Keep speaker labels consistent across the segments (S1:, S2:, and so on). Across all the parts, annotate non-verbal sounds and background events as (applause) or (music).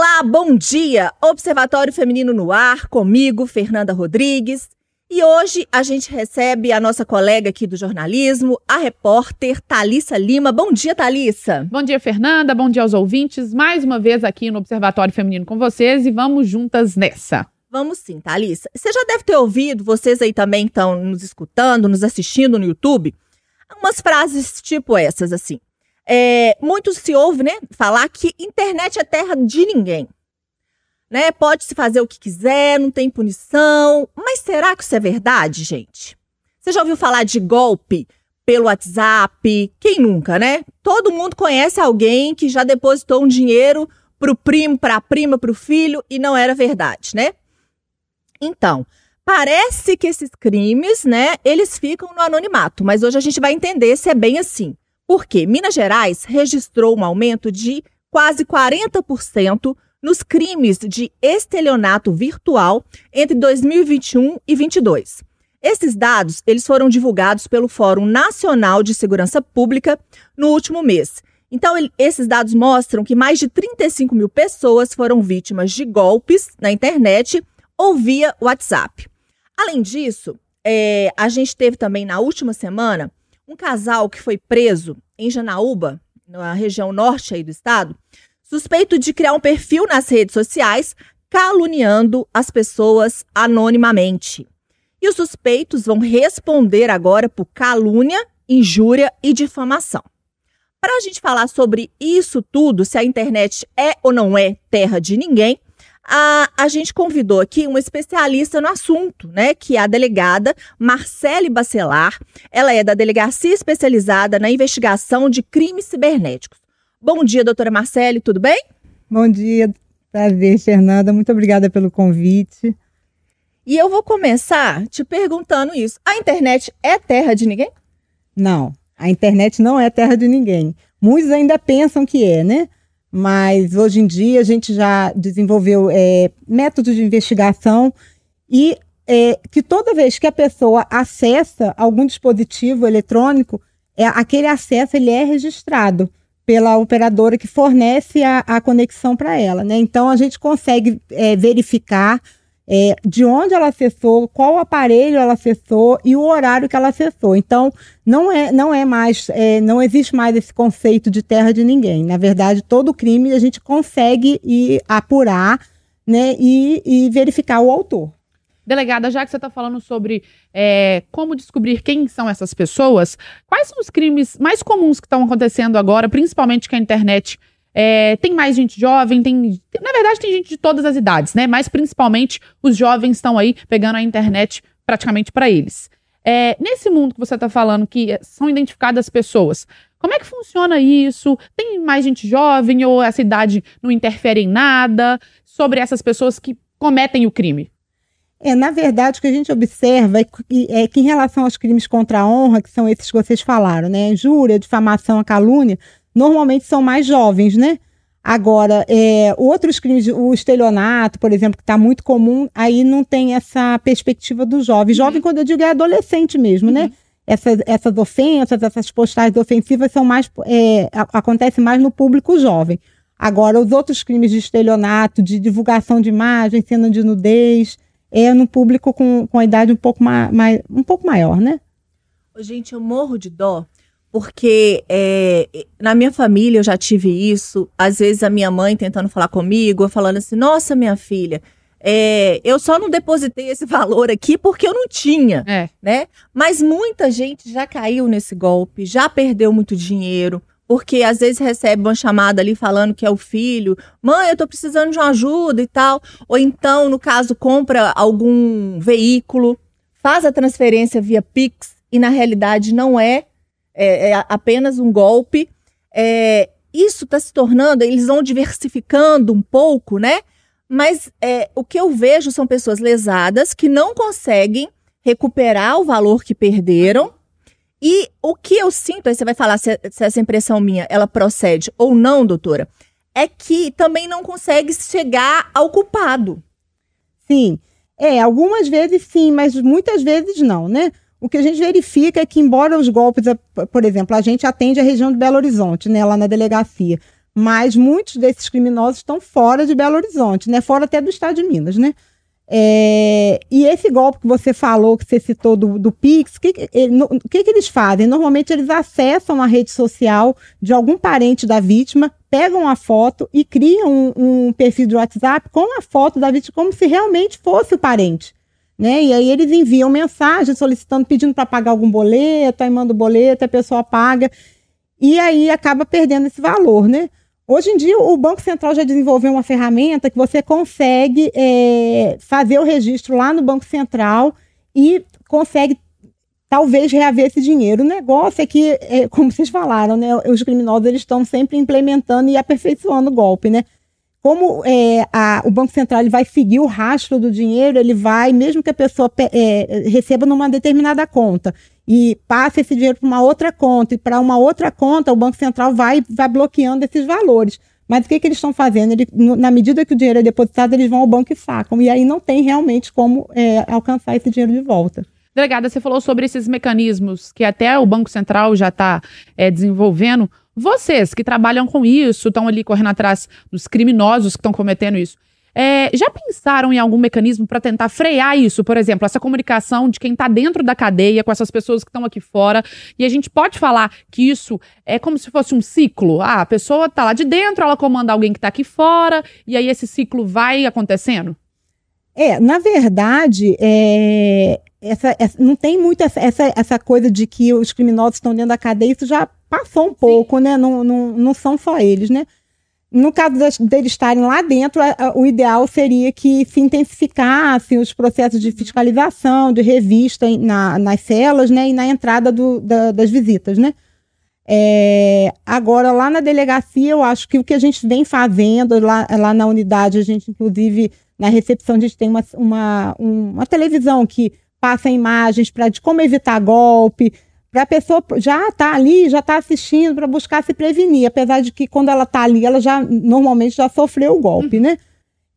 S1: Olá, bom dia! Observatório Feminino no Ar, comigo, Fernanda Rodrigues. E hoje a gente recebe a nossa colega aqui do jornalismo, a repórter Talissa Lima. Bom dia, Talissa.
S2: Bom dia, Fernanda. Bom dia aos ouvintes. Mais uma vez aqui no Observatório Feminino com vocês e vamos juntas nessa.
S1: Vamos sim, Thalissa. Você já deve ter ouvido, vocês aí também estão nos escutando, nos assistindo no YouTube, umas frases tipo essas, assim. É, muito se ouve, né, falar que internet é terra de ninguém. Né? Pode se fazer o que quiser, não tem punição. Mas será que isso é verdade, gente? Você já ouviu falar de golpe pelo WhatsApp? Quem nunca, né? Todo mundo conhece alguém que já depositou um dinheiro pro primo, pra prima, pro filho e não era verdade, né? Então, parece que esses crimes, né, eles ficam no anonimato, mas hoje a gente vai entender se é bem assim. Porque Minas Gerais registrou um aumento de quase 40% nos crimes de estelionato virtual entre 2021 e 2022. Esses dados eles foram divulgados pelo Fórum Nacional de Segurança Pública no último mês. Então, ele, esses dados mostram que mais de 35 mil pessoas foram vítimas de golpes na internet ou via WhatsApp. Além disso, é, a gente teve também na última semana um casal que foi preso em Janaúba, na região norte aí do estado, suspeito de criar um perfil nas redes sociais caluniando as pessoas anonimamente. E os suspeitos vão responder agora por calúnia, injúria e difamação. Para a gente falar sobre isso tudo, se a internet é ou não é terra de ninguém, a, a gente convidou aqui uma especialista no assunto, né? Que é a delegada Marcele Bacelar. Ela é da Delegacia Especializada na Investigação de Crimes Cibernéticos. Bom dia, doutora Marcele, tudo bem?
S3: Bom dia, prazer, Fernanda. Muito obrigada pelo convite.
S1: E eu vou começar te perguntando isso. A internet é terra de ninguém?
S3: Não, a internet não é terra de ninguém. Muitos ainda pensam que é, né? Mas hoje em dia a gente já desenvolveu é, métodos de investigação e é, que toda vez que a pessoa acessa algum dispositivo eletrônico, é, aquele acesso ele é registrado pela operadora que fornece a, a conexão para ela. Né? Então a gente consegue é, verificar é, de onde ela acessou, qual aparelho ela acessou e o horário que ela acessou. Então, não é, não é mais, é, não existe mais esse conceito de terra de ninguém. Na verdade, todo crime a gente consegue ir apurar né, e, e verificar o autor.
S2: Delegada, já que você está falando sobre é, como descobrir quem são essas pessoas, quais são os crimes mais comuns que estão acontecendo agora, principalmente que a internet é, tem mais gente jovem, tem. Na verdade, tem gente de todas as idades, né? Mas principalmente os jovens estão aí pegando a internet praticamente para eles. É, nesse mundo que você está falando, que são identificadas pessoas, como é que funciona isso? Tem mais gente jovem ou essa idade não interfere em nada sobre essas pessoas que cometem o crime?
S3: É, na verdade, o que a gente observa é que, é que em relação aos crimes contra a honra, que são esses que vocês falaram, né? Injúria, difamação, calúnia, normalmente são mais jovens, né? Agora, é, outros crimes, o estelionato, por exemplo, que está muito comum, aí não tem essa perspectiva do jovem. Jovem, uhum. quando eu digo, é adolescente mesmo, né? uhum. né? Essas, essas ofensas, essas postagens ofensivas são mais, é, acontecem mais no público jovem. Agora, os outros crimes de estelionato, de divulgação de imagem, cena de nudez, é no público com, com a idade um pouco, ma, mais, um pouco maior, né?
S1: Gente, eu morro de dó porque é, na minha família eu já tive isso. Às vezes a minha mãe tentando falar comigo, falando assim: Nossa, minha filha, é, eu só não depositei esse (laughs) valor aqui porque eu não tinha, é. né? Mas muita gente já caiu nesse golpe, já perdeu muito dinheiro, porque às vezes recebe uma chamada ali falando que é o filho, mãe, eu tô precisando de uma ajuda e tal, ou então, no caso, compra algum veículo, faz a transferência via Pix e na realidade não é é, é apenas um golpe. É, isso está se tornando, eles vão diversificando um pouco, né? Mas é, o que eu vejo são pessoas lesadas que não conseguem recuperar o valor que perderam. E o que eu sinto, aí você vai falar se, se essa impressão minha ela procede ou não, doutora, é que também não consegue chegar ao culpado.
S3: Sim, é, algumas vezes sim, mas muitas vezes não, né? O que a gente verifica é que, embora os golpes, por exemplo, a gente atende a região de Belo Horizonte, né, lá na delegacia, mas muitos desses criminosos estão fora de Belo Horizonte, né? Fora até do estado de Minas, né? É, e esse golpe que você falou, que você citou do, do Pix, o que, que, que, que eles fazem? Normalmente eles acessam a rede social de algum parente da vítima, pegam a foto e criam um, um perfil de WhatsApp com a foto da vítima, como se realmente fosse o parente. Né? E aí eles enviam mensagem solicitando, pedindo para pagar algum boleto, aí manda o boleto, a pessoa paga, e aí acaba perdendo esse valor, né? Hoje em dia, o Banco Central já desenvolveu uma ferramenta que você consegue é, fazer o registro lá no Banco Central e consegue talvez reaver esse dinheiro. O negócio é que, é, como vocês falaram, né, os criminosos eles estão sempre implementando e aperfeiçoando o golpe, né? Como é, a, o Banco Central ele vai seguir o rastro do dinheiro, ele vai, mesmo que a pessoa é, receba numa determinada conta e passe esse dinheiro para uma outra conta e para uma outra conta, o Banco Central vai, vai bloqueando esses valores. Mas o que, que eles estão fazendo? Ele, na medida que o dinheiro é depositado, eles vão ao banco e sacam. E aí não tem realmente como é, alcançar esse dinheiro de volta.
S2: Delegada, você falou sobre esses mecanismos que até o Banco Central já está é, desenvolvendo. Vocês que trabalham com isso, estão ali correndo atrás dos criminosos que estão cometendo isso. É, já pensaram em algum mecanismo para tentar frear isso? Por exemplo, essa comunicação de quem está dentro da cadeia com essas pessoas que estão aqui fora. E a gente pode falar que isso é como se fosse um ciclo. Ah, a pessoa está lá de dentro, ela comanda alguém que está aqui fora, e aí esse ciclo vai acontecendo?
S3: É, na verdade, é, essa, essa, não tem muito essa, essa, essa coisa de que os criminosos estão dentro da cadeia, isso já passou um pouco, Sim. né? Não, não, não são só eles, né? No caso deles estarem lá dentro, o ideal seria que se intensificassem os processos de fiscalização, de revista na, nas celas, né, e na entrada do, da, das visitas, né. É, agora, lá na delegacia, eu acho que o que a gente vem fazendo, lá, lá na unidade, a gente, inclusive, na recepção, a gente tem uma, uma, uma televisão que passa imagens para de como evitar golpe, para a pessoa já estar tá ali, já está assistindo para buscar se prevenir, apesar de que quando ela está ali, ela já normalmente já sofreu o golpe, uhum. né?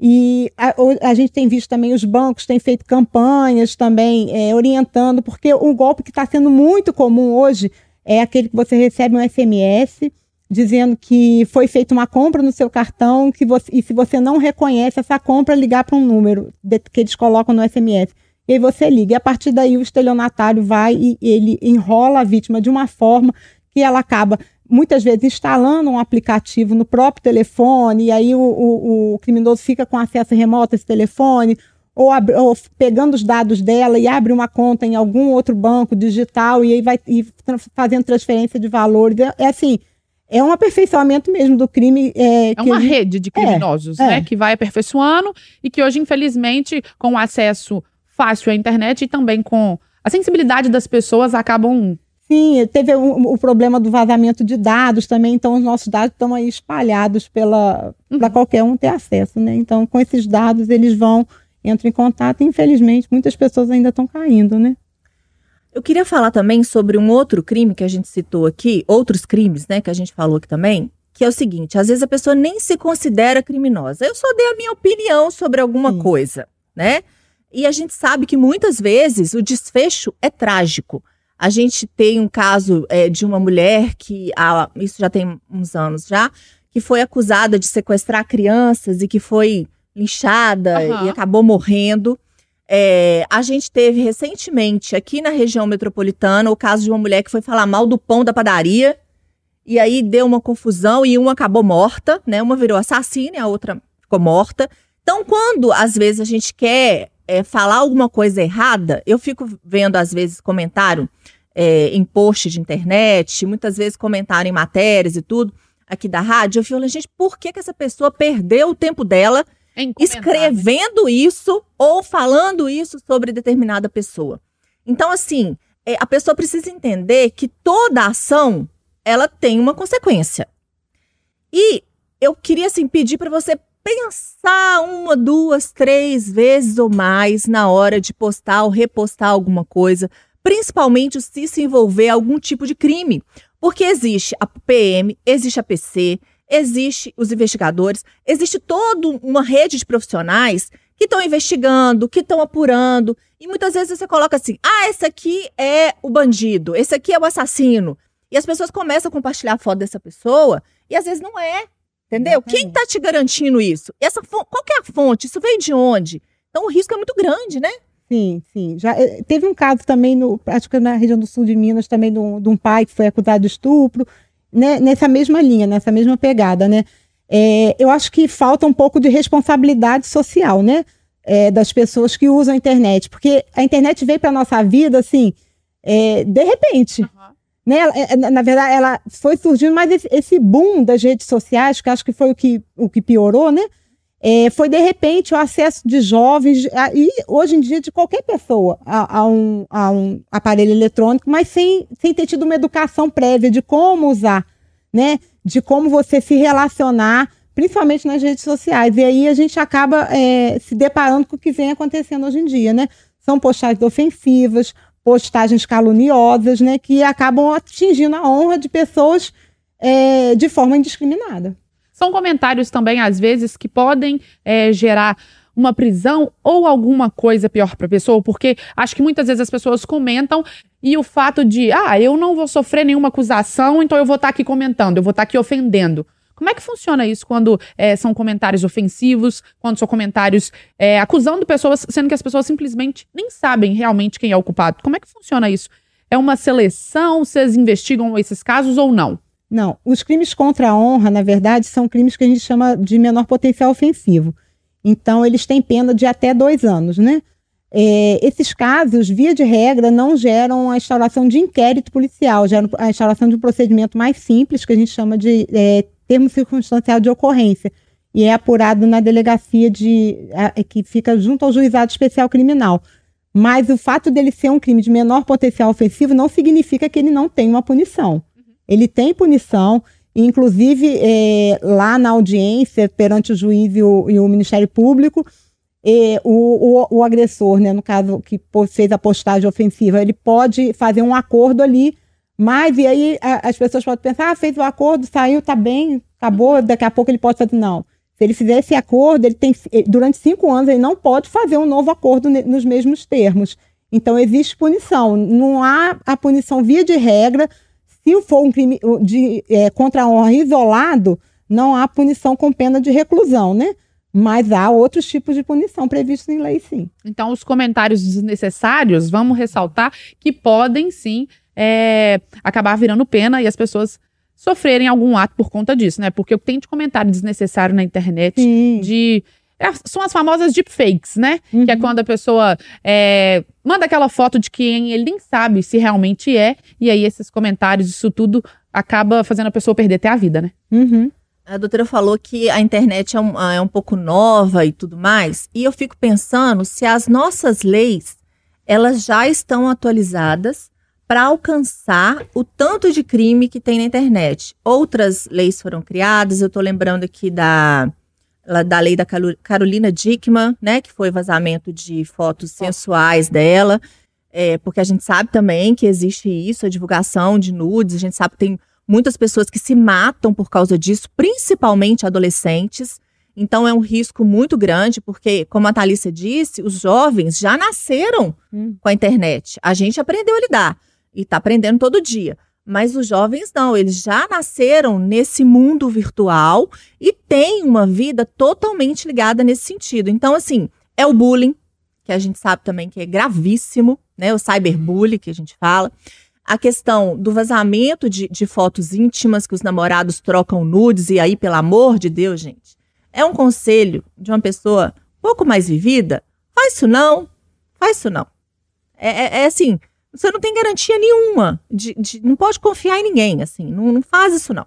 S3: E a, a, gente tem visto também os bancos têm feito campanhas também é, orientando, porque o golpe que está sendo muito comum hoje é aquele que você recebe um SMS dizendo que foi feita uma compra no seu cartão que você, e se você não reconhece essa compra, ligar para um número de, que eles colocam no SMS. E aí você liga. E a partir daí o estelionatário vai e ele enrola a vítima de uma forma que ela acaba muitas vezes instalando um aplicativo no próprio telefone, e aí o, o, o criminoso fica com acesso remoto a esse telefone, ou, abre, ou, pegando os dados dela e abre uma conta em algum outro banco digital e aí vai e fazendo transferência de valores. É, é, assim, é um aperfeiçoamento mesmo do crime.
S2: É, é uma rede de criminosos, é, né? É. Que vai aperfeiçoando e que hoje, infelizmente, com o acesso fácil à internet e também com a sensibilidade das pessoas acabam
S3: Sim, teve o, o, problema do vazamento de dados também, então os nossos dados estão aí espalhados pela uhum. para qualquer um ter acesso, né? Então, com esses dados eles vão entram em contato e infelizmente muitas pessoas ainda estão caindo, né?
S1: Eu queria falar também sobre um outro crime que a gente citou aqui, outros crimes, né, que a gente falou aqui também, que é o seguinte: às vezes a pessoa nem se considera criminosa. Eu só dei a minha opinião sobre alguma Sim. coisa, né? E a gente sabe que muitas vezes o desfecho é trágico. A gente tem um caso é, de uma mulher que, ah, isso já tem uns anos já, que foi acusada de sequestrar crianças e que foi linchada uhum. e acabou morrendo. É, a gente teve recentemente aqui na região metropolitana o caso de uma mulher que foi falar mal do pão da padaria e aí deu uma confusão e uma acabou morta, né? Uma virou assassina e a outra ficou morta. Então, quando às vezes a gente quer é, falar alguma coisa errada, eu fico vendo, às vezes, comentário é, em post de internet, muitas vezes comentário em matérias e tudo, aqui da rádio, eu fico, gente, por que, que essa pessoa perdeu o tempo dela escrevendo isso ou falando isso sobre determinada pessoa? Então, assim, é, a pessoa precisa entender que toda ação, ela tem uma consequência. E eu queria, assim, pedir para você pensar uma, duas, três vezes ou mais na hora de postar ou repostar alguma coisa, principalmente se se envolver algum tipo de crime. Porque existe a PM, existe a PC, existe os investigadores, existe toda uma rede de profissionais que estão investigando, que estão apurando, e muitas vezes você coloca assim: "Ah, esse aqui é o bandido, esse aqui é o assassino". E as pessoas começam a compartilhar a foto dessa pessoa, e às vezes não é Entendeu?
S3: Exatamente.
S1: Quem está te garantindo isso? Essa qual é a fonte? Isso veio de onde? Então o risco é muito grande, né?
S3: Sim, sim. Já eh, teve um caso também no, acho que na região do sul de Minas também de um, de um pai que foi acusado de estupro, né, nessa mesma linha, nessa mesma pegada, né? É, eu acho que falta um pouco de responsabilidade social, né? É, das pessoas que usam a internet, porque a internet veio para nossa vida assim, é, de repente, né? É, Na na verdade, ela foi surgindo, mas esse, esse boom das redes sociais, que acho que foi o que, o que piorou, né? É, foi de repente o acesso de jovens a- e hoje em dia de qualquer pessoa a, a um, a um aparelho eletrônico, mas sem, sem ter tido uma educação prévia de como usar, né? De como você se relacionar, principalmente nas redes sociais. E aí a gente acaba é, se deparando com o que vem acontecendo hoje em dia, né? São postagens ofensivas, postagens caluniosas, né? Que acabam atingindo a honra de pessoas é, de forma indiscriminada.
S2: São comentários também, às vezes, que podem é, gerar uma prisão ou alguma coisa pior para a pessoa, porque acho que muitas vezes as pessoas comentam e o fato de, ah, eu não vou sofrer nenhuma acusação, então eu vou estar aqui comentando, eu vou estar aqui ofendendo. Como é que funciona isso quando é, são comentários ofensivos, quando são comentários é, acusando pessoas, sendo que as pessoas simplesmente nem sabem realmente quem é o culpado? Como é que funciona isso? É uma seleção? Vocês investigam esses casos ou não?
S3: Não, os crimes contra a honra, na verdade, são crimes que a gente chama de menor potencial ofensivo. Então, eles têm pena de até dois anos, né? É, esses casos, via de regra, não geram a instauração de inquérito policial, geram a instauração de um procedimento mais simples, que a gente chama de é, termo circunstancial de ocorrência, e é apurado na delegacia de a- que fica junto ao juizado especial criminal. Mas o fato dele ser um crime de menor potencial ofensivo não significa que ele não tem uma punição. Ele tem punição, inclusive eh, lá na audiência, perante o juiz e o, e o Ministério Público, eh, o, o, o agressor, né, no caso que fez a postagem ofensiva, ele pode fazer um acordo ali, mas e aí a- as pessoas podem pensar, ah, fez o acordo, saiu, tá bem, acabou, daqui a pouco ele pode fazer. Não. Se ele fizer esse acordo, ele tem durante cinco anos ele não pode fazer um novo acordo nos mesmos termos. Então existe punição. Não há a punição via de regra. Se for um crime de, eh, contra a honra isolado, não há punição com pena de reclusão, né? Mas há outros tipos de punição previstos em lei, sim.
S2: Então, os comentários desnecessários, vamos ressaltar que podem sim é, acabar virando pena e as pessoas sofrerem algum ato por conta disso, né? Porque o que tem de comentário desnecessário na internet,
S3: Sim.
S2: de. é, são as famosas deepfakes, né?
S3: Uhum.
S2: Que é quando a pessoa é, manda aquela foto de quem ele nem sabe se realmente é, e aí esses comentários, isso tudo acaba fazendo a pessoa perder até a vida, né?
S3: Uhum.
S1: A doutora falou que a internet é um, é um pouco nova e tudo mais. E eu fico pensando se as nossas leis elas já estão atualizadas para alcançar o tanto de crime que tem na internet. Outras leis foram criadas, eu estou lembrando aqui da, da lei da Carolina Dickman, né, que foi vazamento de fotos sensuais dela, é, porque a gente sabe também que existe isso, a divulgação de nudes, a gente sabe que tem muitas pessoas que se matam por causa disso, principalmente adolescentes. Então é um risco muito grande, porque, como a Thalissa disse, os jovens já nasceram
S3: Hum.
S1: com a internet. A gente aprendeu a lidar e está aprendendo todo dia. Mas os jovens não, eles já nasceram nesse mundo virtual e têm uma vida totalmente ligada nesse sentido. Então, assim, é o bullying, que a gente sabe também que é gravíssimo, né? O cyberbullying que a gente fala. A questão do vazamento de, de fotos íntimas que os namorados trocam nudes, e aí, pelo amor de Deus, gente, é um conselho de uma pessoa pouco mais vivida. Faz isso não, faz isso não. É, é- é assim, você não tem garantia nenhuma, de, de- não pode confiar em ninguém, assim, não, não faz isso não.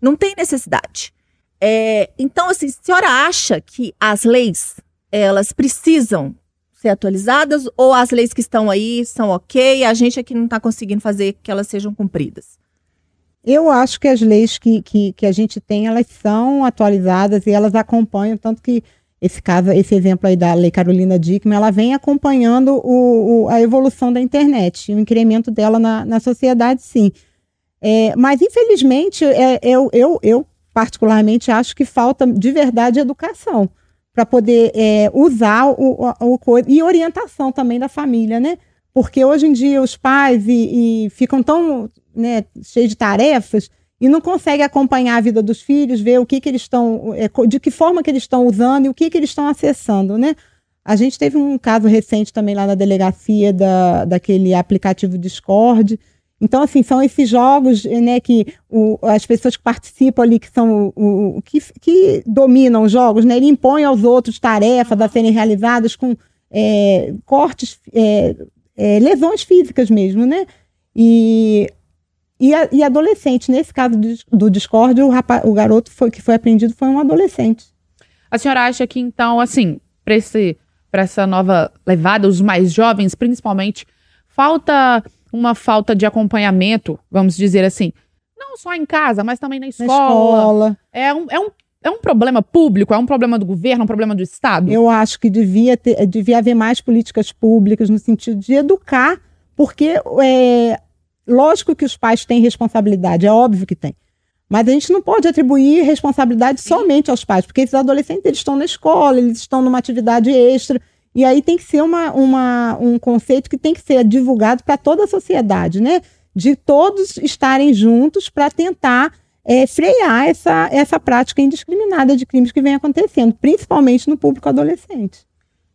S1: Não tem necessidade. É, então, assim, a senhora acha que as leis, elas precisam ser atualizadas ou as leis que estão aí são ok a gente aqui não está conseguindo fazer que elas sejam cumpridas?
S3: Eu acho que as leis que, que, que a gente tem, elas são atualizadas e elas acompanham, tanto que esse caso, esse exemplo aí da Lei Carolina Dickman, ela vem acompanhando o, o- a evolução da internet, o incremento dela na, na sociedade, sim. É, mas, infelizmente, é, eu, eu, eu particularmente acho que falta de verdade educação para poder é, usar o, o, o e orientação também da família, né? Porque hoje em dia os pais e, e ficam tão né, cheios de tarefas e não consegue acompanhar a vida dos filhos, ver o que, que eles estão, é, de que forma que eles estão usando e o que, que eles estão acessando, né? A gente teve um caso recente também lá na delegacia da, daquele aplicativo Discord. Então, assim, são esses jogos né, que o, as pessoas que participam ali, que são o, o que, que, dominam os jogos, né, ele impõe aos outros tarefas a serem realizadas com é, cortes, é, é, lesões físicas mesmo, né? E e, a, e adolescente. Nesse caso do Discord, o, rapaz, o garoto foi, que foi apreendido foi um adolescente.
S2: A senhora acha que, então, assim, para essa nova levada, os mais jovens, principalmente, falta uma falta de acompanhamento, vamos dizer assim, não só em casa, mas também na escola. Na escola. É um, é um é um problema público? É um problema do governo? É um problema do Estado?
S3: Eu acho que devia, ter, devia haver mais políticas públicas no sentido de educar, porque é, Lógico que os pais têm responsabilidade, é óbvio que tem. Mas a gente não pode atribuir responsabilidade somente aos pais, porque esses adolescentes eles estão na escola, eles estão numa atividade extra, e aí tem que ser uma, uma um conceito que tem que ser divulgado para toda a sociedade, né? De todos estarem juntos para tentar é, frear essa, essa prática indiscriminada de crimes que vem acontecendo, principalmente no público adolescente.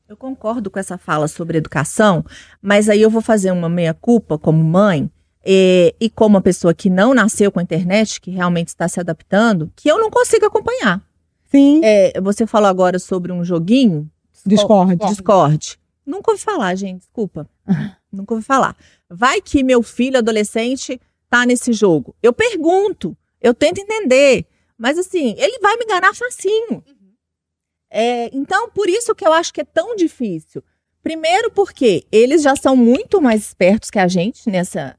S1: Eu concordo com essa fala sobre educação, mas aí eu vou fazer uma meia-culpa como mãe e, e como uma pessoa que não nasceu com a internet, que realmente está se adaptando, que eu não consigo acompanhar.
S3: Sim.
S1: É, você falou agora sobre um joguinho.
S3: Discord.
S1: Discord. Nunca ouvi falar, gente, desculpa. (laughs) Nunca ouvi falar. Vai que meu filho adolescente tá nesse jogo. Eu pergunto, eu tento entender. Mas assim, ele vai me enganar facinho. É, então, por isso que eu acho que é tão difícil. Primeiro porque eles já são muito mais espertos que a gente nessa,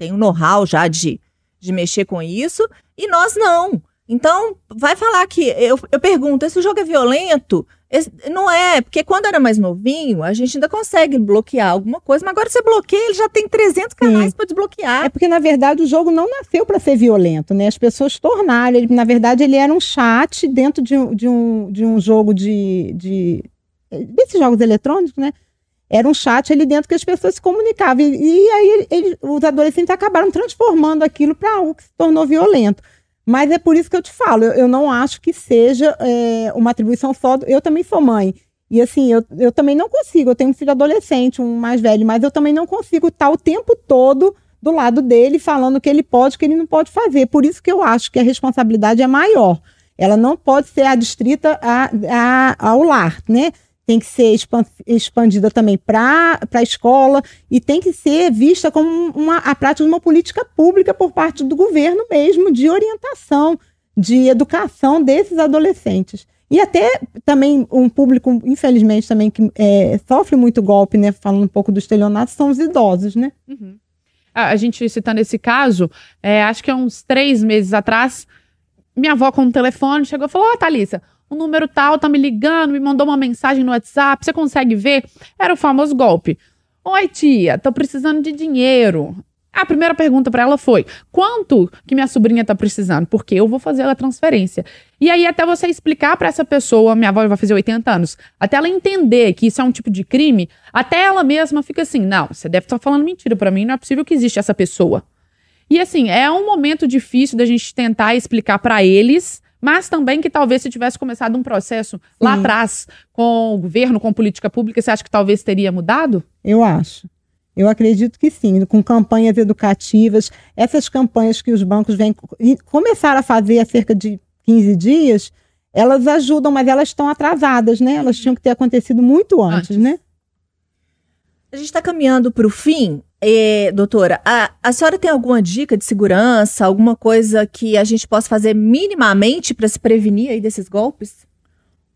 S1: tem um know-how já de, de mexer com isso, e nós não. Então, vai falar que. Eu, eu pergunto: esse jogo é violento? Esse, não é, porque quando era mais novinho, a gente ainda consegue bloquear alguma coisa, mas agora você bloqueia, ele já tem 300 canais para desbloquear.
S3: É porque, na verdade, o jogo não nasceu para ser violento, né? As pessoas tornaram. Ele, na verdade, ele era um chat dentro de, de, um, de um jogo de, de. desses jogos eletrônicos, né? Era um chat ali dentro que as pessoas se comunicavam. E, e aí os adolescentes acabaram transformando aquilo para algo que se tornou violento. Mas é por isso que eu te falo, eu, eu não acho que seja é, uma atribuição só. Do, eu também sou mãe. E assim, eu, eu também não consigo. Eu tenho um filho adolescente, um mais velho, mas eu também não consigo estar o tempo todo do lado dele falando o que ele pode, o que ele não pode fazer. Por isso que eu acho que a responsabilidade é maior. Ela não pode ser adstrita a, a, ao lar, né? Tem que ser expandida também para a escola e tem que ser vista como uma, a prática de uma política pública por parte do governo mesmo, de orientação, de educação desses adolescentes. E até também um público, infelizmente, também que é, sofre muito golpe, né? Falando um pouco do estelionato, são os idosos, né?
S2: Uhum. A, a, gente citando esse caso, é, acho que há uns três meses atrás, minha avó com o telefone chegou e falou: Ó, oh, Thalissa, o número tal tá me ligando, me mandou uma mensagem no WhatsApp, você consegue ver? Era o famoso golpe. Oi, tia, tô precisando de dinheiro. A primeira pergunta para ela foi: quanto que minha sobrinha tá precisando? Porque eu vou fazer a transferência. E aí, até você explicar para essa pessoa, minha avó vai fazer 80 anos, até ela entender que isso é um tipo de crime, até ela mesma fica assim: não, você deve estar tá falando mentira para mim, não é possível que existe essa pessoa. E assim, é um momento difícil da gente tentar explicar para eles mas também que talvez se tivesse começado um processo Sim. lá atrás com o governo, com política pública, você acha que talvez teria mudado?
S3: Eu acho. Eu acredito que sim, com campanhas educativas, essas campanhas que os bancos vêm começaram a fazer há cerca de 15 dias, elas ajudam, mas elas estão atrasadas, né? Elas tinham que ter acontecido muito antes, antes. né?
S1: A gente está caminhando para o fim. É, doutora, a, a senhora tem alguma dica de segurança, alguma coisa que a gente possa fazer minimamente para se prevenir aí desses golpes?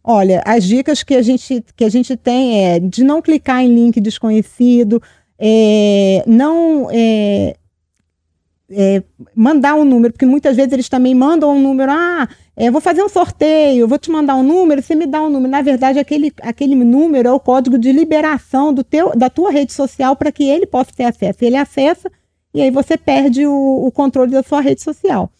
S3: Olha, as dicas que a gente, que a gente tem é de não clicar em link desconhecido, é, não é, é, mandar um número, porque muitas vezes eles também mandam um número, ah, é, vou fazer um sorteio, vou te mandar um número, você me dá um número. Na verdade, aquele, aquele número é o código de liberação do teu, da tua rede social para que ele possa ter acesso. Ele acessa e aí você perde o, o controle da sua rede social.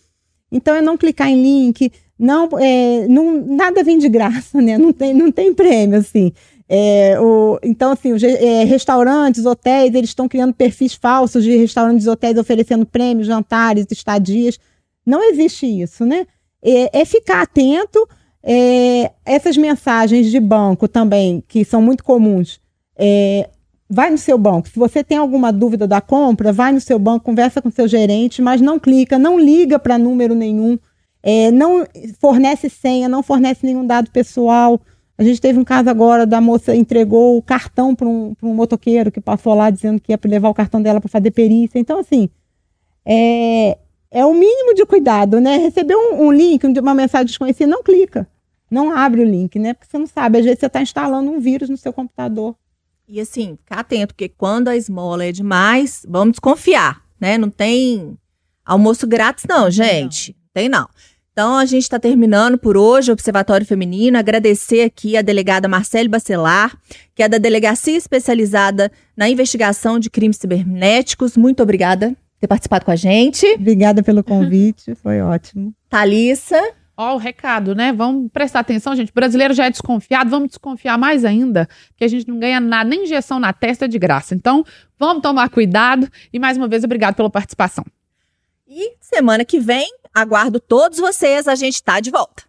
S3: Então, é não clicar em link, não, é, não nada vem de graça, né? Não tem, não tem prêmio, assim. É, o, então, assim, os, é, restaurantes, hotéis, eles estão criando perfis falsos de restaurantes hotéis oferecendo prêmios, jantares, estadias. Não existe isso, né? É, é ficar atento. É, essas mensagens de banco também, que são muito comuns, é, vai no seu banco. Se você tem alguma dúvida da compra, vai no seu banco, conversa com seu gerente, mas não clica, não liga para número nenhum, é, não fornece senha, não fornece nenhum dado pessoal. A gente teve um caso agora da moça entregou o cartão para um, um motoqueiro que passou lá dizendo que ia levar o cartão dela para fazer perícia. Então, assim, é, é o mínimo de cuidado, né? Receber um, um link, uma mensagem desconhecida, não clica. Não abre o link, né? Porque você não sabe, às vezes você está instalando um vírus no seu computador.
S1: E assim, ficar atento, porque quando a esmola é demais, vamos desconfiar, né? Não tem almoço grátis, não, gente. Não. Tem não. Então, a gente está terminando por hoje o Observatório Feminino. Agradecer aqui a delegada Marcele Bacelar, que é da Delegacia Especializada na Investigação de Crimes Cibernéticos. Muito obrigada por ter participado com a gente.
S3: Obrigada pelo convite, foi ótimo.
S1: Thalissa.
S2: Ó, o recado, né? Vamos prestar atenção, gente. O brasileiro já é desconfiado, vamos desconfiar mais ainda, que a gente não ganha nada, nem injeção na testa de graça. Então, vamos tomar cuidado. E mais uma vez, obrigado pela participação.
S1: E semana que vem, aguardo todos vocês, a gente tá de volta.